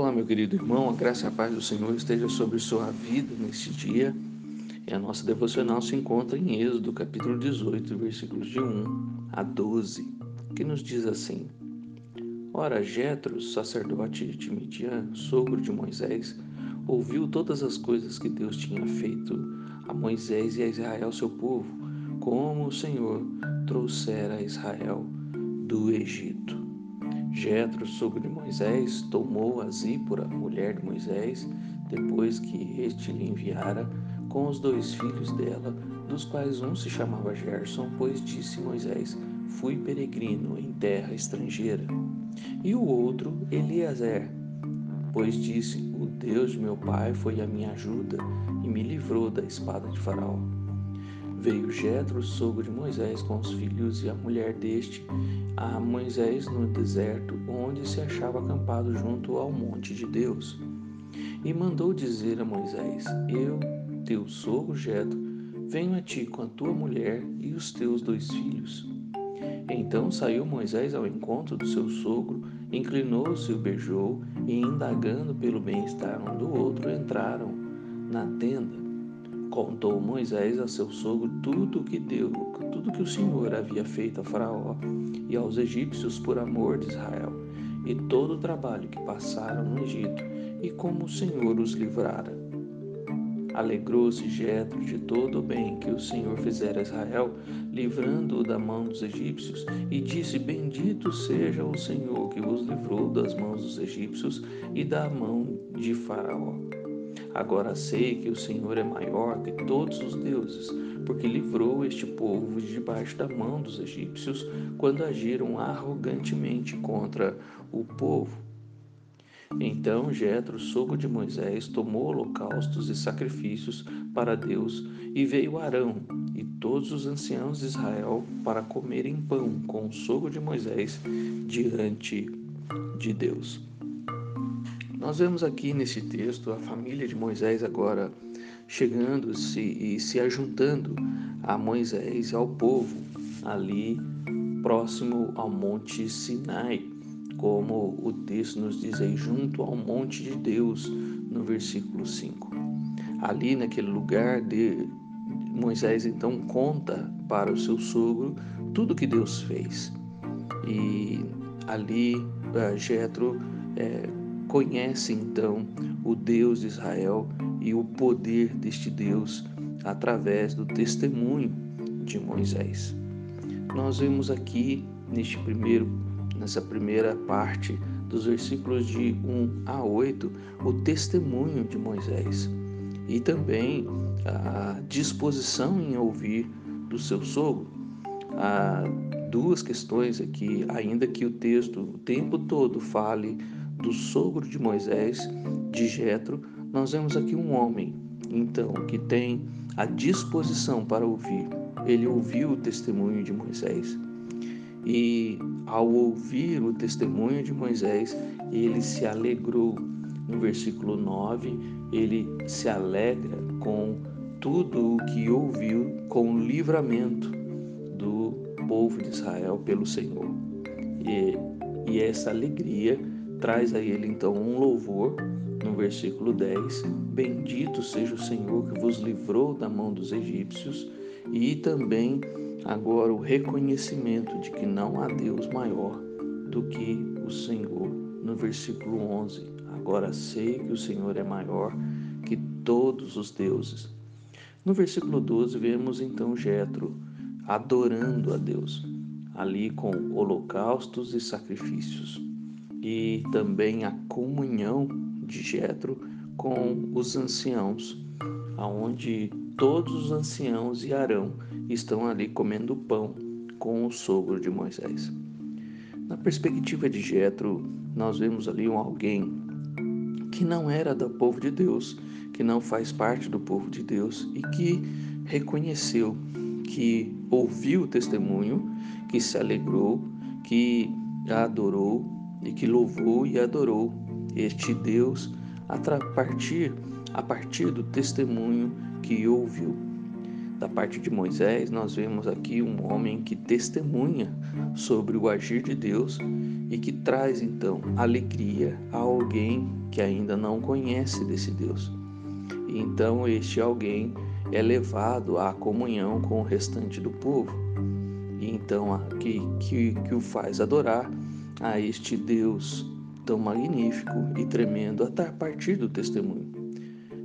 Olá, meu querido irmão, a graça e a paz do Senhor esteja sobre sua vida neste dia. E a nossa devocional se encontra em Êxodo, capítulo 18, versículos de 1 a 12, que nos diz assim: Ora, Jetro, sacerdote de Midian, sogro de Moisés, ouviu todas as coisas que Deus tinha feito a Moisés e a Israel, seu povo, como o Senhor trouxera a Israel do Egito. Jetro, sogro de Moisés, tomou a Zípora, mulher de Moisés, depois que este lhe enviara, com os dois filhos dela, dos quais um se chamava Gerson, pois disse Moisés: Fui peregrino em terra estrangeira. E o outro, Eliezer, pois disse: O Deus de meu pai foi a minha ajuda e me livrou da espada de Faraó. Veio Jetro, sogro de Moisés, com os filhos e a mulher deste, a Moisés no deserto, onde se achava acampado junto ao monte de Deus. E mandou dizer a Moisés: Eu, teu sogro Jetro, venho a ti com a tua mulher e os teus dois filhos. Então saiu Moisés ao encontro do seu sogro, inclinou-se e o beijou, e indagando pelo bem-estar um do outro, entraram na tenda. Contou Moisés a seu sogro tudo o que deu, tudo que o Senhor havia feito a Faraó e aos egípcios por amor de Israel, e todo o trabalho que passaram no Egito, e como o Senhor os livrara. Alegrou-se Jetro de todo o bem que o Senhor fizera a Israel, livrando-o da mão dos egípcios, e disse: Bendito seja o Senhor que vos livrou das mãos dos egípcios e da mão de Faraó. Agora sei que o Senhor é maior que todos os deuses, porque livrou este povo de debaixo da mão dos egípcios quando agiram arrogantemente contra o povo. Então Jetro, sogro de Moisés, tomou holocaustos e sacrifícios para Deus, e veio Arão e todos os anciãos de Israel para comerem pão com o sogro de Moisés diante de Deus. Nós vemos aqui nesse texto a família de Moisés agora chegando-se e se ajuntando a Moisés e ao povo ali próximo ao Monte Sinai, como o texto nos diz aí, junto ao Monte de Deus, no versículo 5. Ali naquele lugar de Moisés então conta para o seu sogro tudo que Deus fez. E ali uh, Jetro é, conhece então o Deus de Israel e o poder deste Deus através do testemunho de Moisés. Nós vemos aqui neste primeiro nessa primeira parte dos versículos de 1 a 8 o testemunho de Moisés e também a disposição em ouvir do seu sogro. Há duas questões aqui, ainda que o texto o tempo todo fale do sogro de Moisés, de Jetro, nós vemos aqui um homem, então, que tem a disposição para ouvir. Ele ouviu o testemunho de Moisés. E ao ouvir o testemunho de Moisés, ele se alegrou. No versículo 9, ele se alegra com tudo o que ouviu, com o livramento do povo de Israel pelo Senhor. E, e essa alegria traz a ele então um louvor no versículo 10: Bendito seja o Senhor que vos livrou da mão dos egípcios, e também agora o reconhecimento de que não há Deus maior do que o Senhor. No versículo 11: Agora sei que o Senhor é maior que todos os deuses. No versículo 12 vemos então Jetro adorando a Deus, ali com holocaustos e sacrifícios e também a comunhão de Jetro com os anciãos, aonde todos os anciãos e Arão estão ali comendo pão com o sogro de Moisés. Na perspectiva de Jetro, nós vemos ali um alguém que não era do povo de Deus, que não faz parte do povo de Deus e que reconheceu, que ouviu o testemunho, que se alegrou, que adorou e que louvou e adorou este Deus a partir, a partir do testemunho que ouviu. da parte de Moisés, nós vemos aqui um homem que testemunha sobre o agir de Deus e que traz então alegria a alguém que ainda não conhece desse Deus. E então este alguém é levado à comunhão com o restante do povo. E então que, que, que o faz adorar a este Deus tão magnífico e tremendo a partir do testemunho.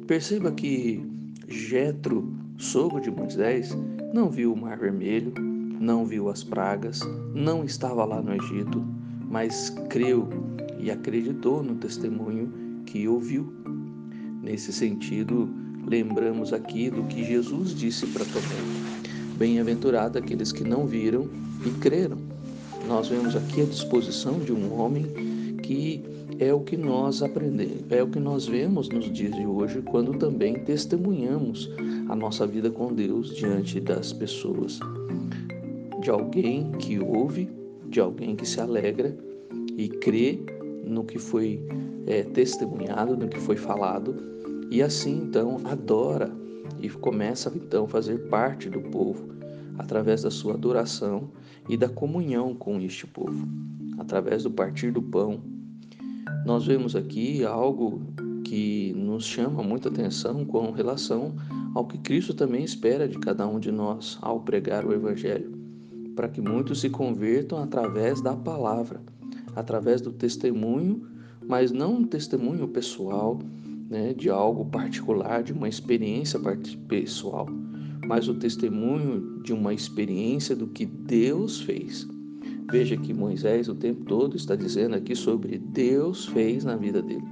Perceba que Jetro, sogro de Moisés, não viu o Mar Vermelho, não viu as pragas, não estava lá no Egito, mas creu e acreditou no testemunho que ouviu. Nesse sentido, lembramos aqui do que Jesus disse para Tomé: Bem-aventurado aqueles que não viram e creram. Nós vemos aqui a disposição de um homem que é o que nós aprendemos, é o que nós vemos nos dias de hoje quando também testemunhamos a nossa vida com Deus diante das pessoas. De alguém que ouve, de alguém que se alegra e crê no que foi é, testemunhado, no que foi falado, e assim então adora e começa então a fazer parte do povo através da sua adoração e da comunhão com este povo, através do partir do pão, nós vemos aqui algo que nos chama muita atenção com relação ao que Cristo também espera de cada um de nós ao pregar o Evangelho, para que muitos se convertam através da palavra, através do testemunho, mas não um testemunho pessoal, né, de algo particular, de uma experiência pessoal, mas o testemunho de uma experiência do que Deus fez. Veja que Moisés o tempo todo está dizendo aqui sobre Deus fez na vida dele.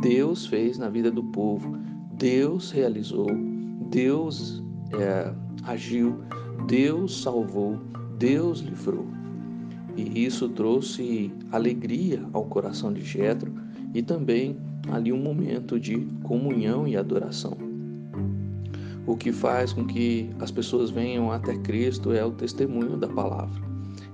Deus fez na vida do povo. Deus realizou. Deus é, agiu. Deus salvou. Deus livrou. E isso trouxe alegria ao coração de Jetro e também ali um momento de comunhão e adoração. O que faz com que as pessoas venham até Cristo é o testemunho da palavra.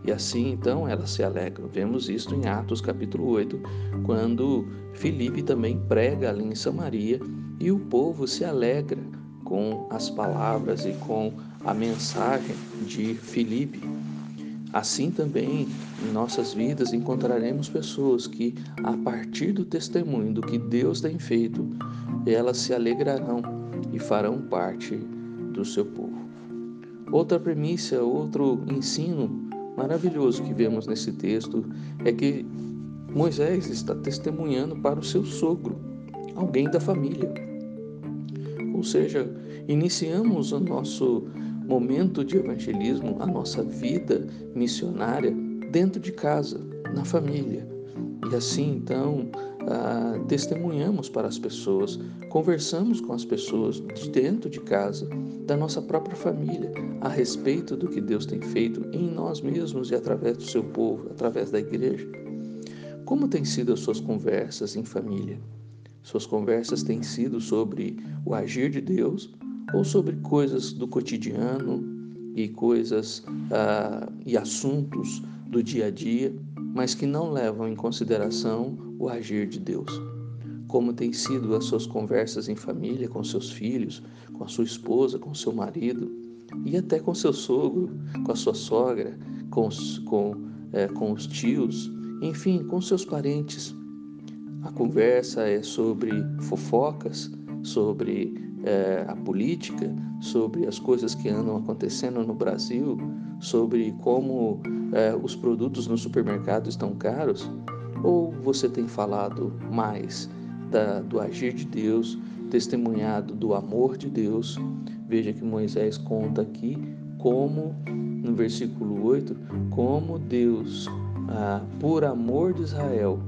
E assim então elas se alegram. Vemos isto em Atos capítulo 8, quando Filipe também prega ali em Samaria e o povo se alegra com as palavras e com a mensagem de Filipe. Assim também em nossas vidas encontraremos pessoas que, a partir do testemunho do que Deus tem feito, elas se alegrarão e farão parte do seu povo. Outra premissa, outro ensino maravilhoso que vemos nesse texto é que Moisés está testemunhando para o seu sogro, alguém da família. Ou seja, iniciamos o nosso momento de evangelismo, a nossa vida missionária dentro de casa, na família. E assim, então, ah, testemunhamos para as pessoas, conversamos com as pessoas de dentro de casa, da nossa própria família, a respeito do que Deus tem feito em nós mesmos e através do seu povo, através da igreja. Como têm sido as suas conversas em família? Suas conversas têm sido sobre o agir de Deus ou sobre coisas do cotidiano e coisas ah, e assuntos do dia a dia, mas que não levam em consideração o agir de Deus? Como têm sido as suas conversas em família, com seus filhos, com a sua esposa, com seu marido e até com seu sogro, com a sua sogra, com os, com, é, com os tios, enfim, com seus parentes. A conversa é sobre fofocas, sobre é, a política, sobre as coisas que andam acontecendo no Brasil, sobre como é, os produtos no supermercado estão caros? Ou você tem falado mais da, do agir de Deus, testemunhado do amor de Deus? Veja que Moisés conta aqui como, no versículo 8, como Deus, ah, por amor de Israel,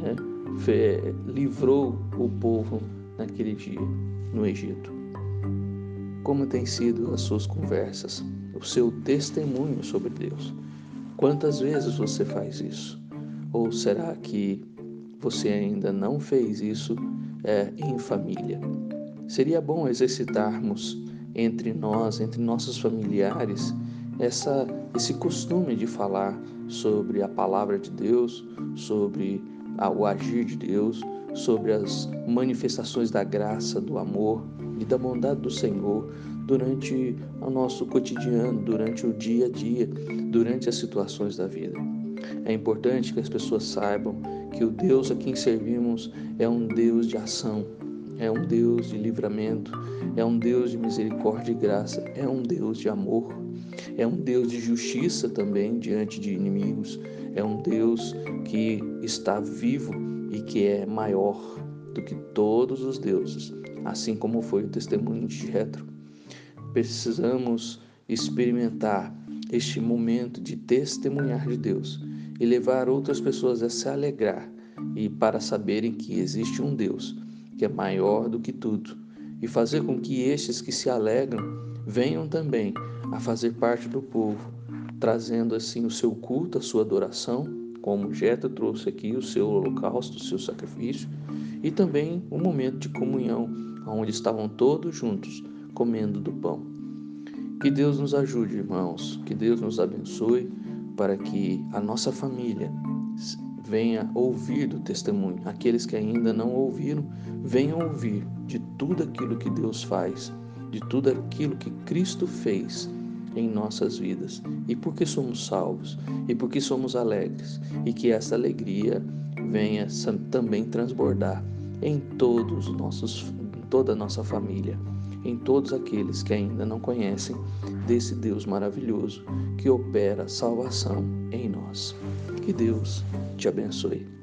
né, livrou o povo naquele dia no Egito. Como têm sido as suas conversas, o seu testemunho sobre Deus? Quantas vezes você faz isso? Ou será que você ainda não fez isso é, em família? Seria bom exercitarmos entre nós, entre nossos familiares, essa, esse costume de falar sobre a palavra de Deus, sobre o agir de Deus, sobre as manifestações da graça, do amor e da bondade do Senhor durante o nosso cotidiano, durante o dia a dia, durante as situações da vida. É importante que as pessoas saibam que o Deus a quem servimos é um Deus de ação, é um Deus de livramento, é um Deus de misericórdia e graça, é um Deus de amor, é um Deus de justiça também diante de inimigos, é um Deus que está vivo e que é maior do que todos os deuses, assim como foi o testemunho de Jetro. Precisamos experimentar este momento de testemunhar de Deus e levar outras pessoas a se alegrar e para saberem que existe um Deus que é maior do que tudo e fazer com que estes que se alegram venham também a fazer parte do povo, trazendo assim o seu culto, a sua adoração, como Jeta trouxe aqui o seu holocausto, o seu sacrifício, e também o um momento de comunhão, onde estavam todos juntos comendo do pão. Que Deus nos ajude, irmãos, que Deus nos abençoe para que a nossa família venha ouvir do testemunho. Aqueles que ainda não ouviram, venham ouvir de tudo aquilo que Deus faz, de tudo aquilo que Cristo fez em nossas vidas e porque somos salvos e porque somos alegres e que essa alegria venha também transbordar em todos os nossos toda a nossa família em todos aqueles que ainda não conhecem desse Deus maravilhoso que opera salvação em nós. Que Deus te abençoe.